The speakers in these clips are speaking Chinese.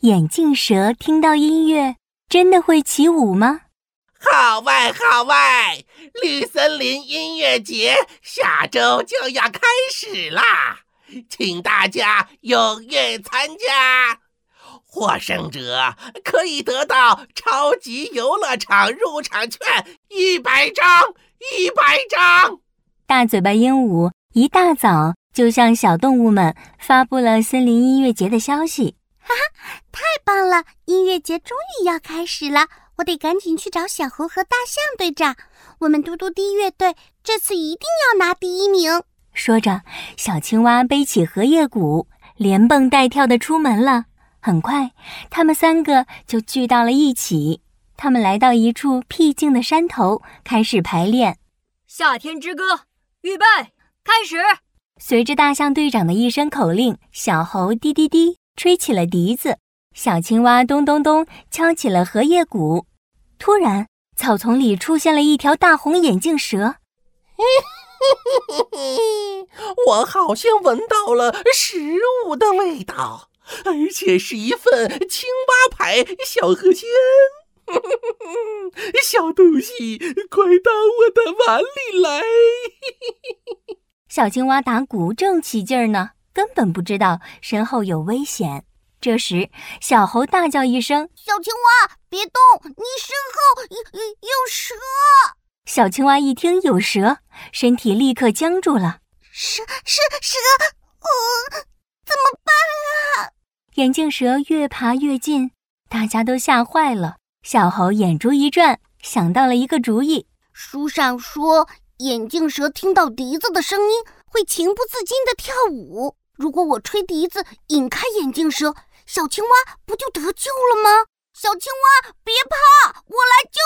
眼镜蛇听到音乐，真的会起舞吗？好外好外，绿森林音乐节下周就要开始啦，请大家踊跃参加。获胜者可以得到超级游乐场入场券一百张，一百张。大嘴巴鹦鹉一大早就向小动物们发布了森林音乐节的消息。哈哈，太棒了！音乐节终于要开始了。我得赶紧去找小猴和大象队长。我们嘟嘟滴乐队这次一定要拿第一名。说着，小青蛙背起荷叶鼓，连蹦带跳的出门了。很快，他们三个就聚到了一起。他们来到一处僻静的山头，开始排练《夏天之歌》。预备，开始！随着大象队长的一声口令，小猴滴滴滴吹起了笛子，小青蛙咚咚咚敲起了荷叶鼓。突然，草丛里出现了一条大红眼镜蛇。我好像闻到了食物的味道，而且是一份青蛙牌小河鲜。小东西，快到我的碗里来！小青蛙打鼓正起劲儿呢，根本不知道身后有危险。这时，小猴大叫一声：“小青蛙，别动！你身后有有有蛇！”小青蛙一听有蛇，身体立刻僵住了。蛇蛇蛇！呃，怎么办啊？眼镜蛇越爬越近，大家都吓坏了。小猴眼珠一转，想到了一个主意。书上说，眼镜蛇听到笛子的声音会情不自禁地跳舞。如果我吹笛子引开眼镜蛇，小青蛙不就得救了吗？小青蛙，别怕，我来救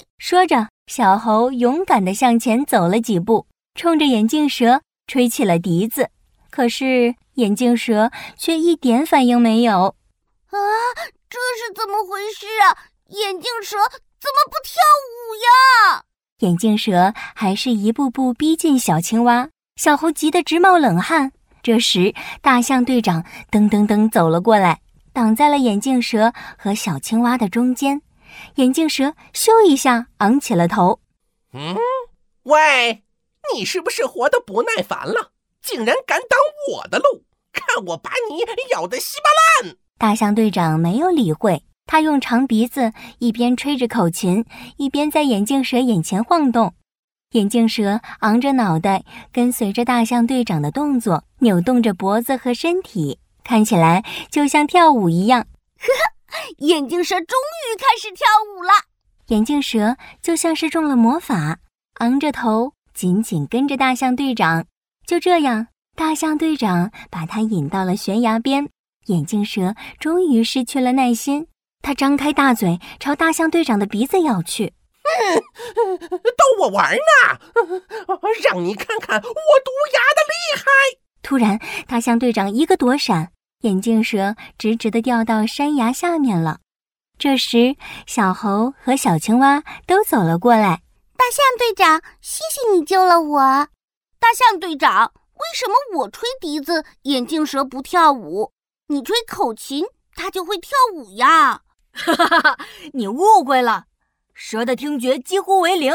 你。说着，小猴勇敢地向前走了几步，冲着眼镜蛇吹起了笛子。可是眼镜蛇却一点反应没有。啊，这是怎么回事啊？眼镜蛇怎么不跳舞呀？眼镜蛇还是一步步逼近小青蛙，小猴急得直冒冷汗。这时，大象队长噔噔噔走了过来，挡在了眼镜蛇和小青蛙的中间。眼镜蛇咻一下昂起了头。嗯，喂，你是不是活得不耐烦了？竟然敢挡我的路！看我把你咬得稀巴烂！大象队长没有理会，他用长鼻子一边吹着口琴，一边在眼镜蛇眼前晃动。眼镜蛇昂着脑袋，跟随着大象队长的动作，扭动着脖子和身体，看起来就像跳舞一样。呵呵，眼镜蛇终于开始跳舞了。眼镜蛇就像是中了魔法，昂着头，紧紧跟着大象队长。就这样，大象队长把他引到了悬崖边。眼镜蛇终于失去了耐心，它张开大嘴，朝大象队长的鼻子咬去。逗我玩呢！让你看看我毒牙的厉害！突然，大象队长一个躲闪，眼镜蛇直直的掉到山崖下面了。这时，小猴和小青蛙都走了过来。大象队长，谢谢你救了我。大象队长，为什么我吹笛子，眼镜蛇不跳舞？你吹口琴，它就会跳舞呀！哈哈哈哈！你误会了。蛇的听觉几乎为零，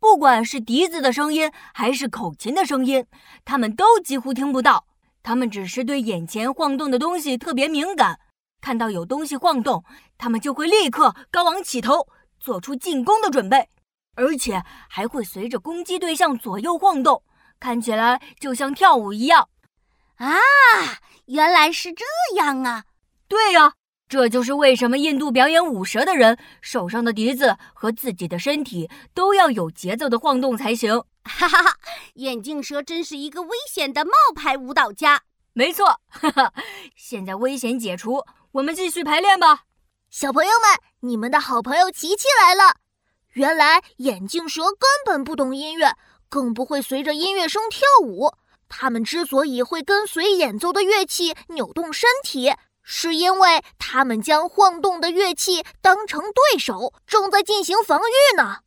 不管是笛子的声音还是口琴的声音，它们都几乎听不到。它们只是对眼前晃动的东西特别敏感，看到有东西晃动，它们就会立刻高昂起头，做出进攻的准备，而且还会随着攻击对象左右晃动，看起来就像跳舞一样。啊，原来是这样啊！对呀。这就是为什么印度表演舞蛇的人手上的笛子和自己的身体都要有节奏的晃动才行。哈哈哈！眼镜蛇真是一个危险的冒牌舞蹈家。没错，哈哈。现在危险解除，我们继续排练吧。小朋友们，你们的好朋友琪琪来了。原来眼镜蛇根本不懂音乐，更不会随着音乐声跳舞。它们之所以会跟随演奏的乐器扭动身体。是因为他们将晃动的乐器当成对手，正在进行防御呢。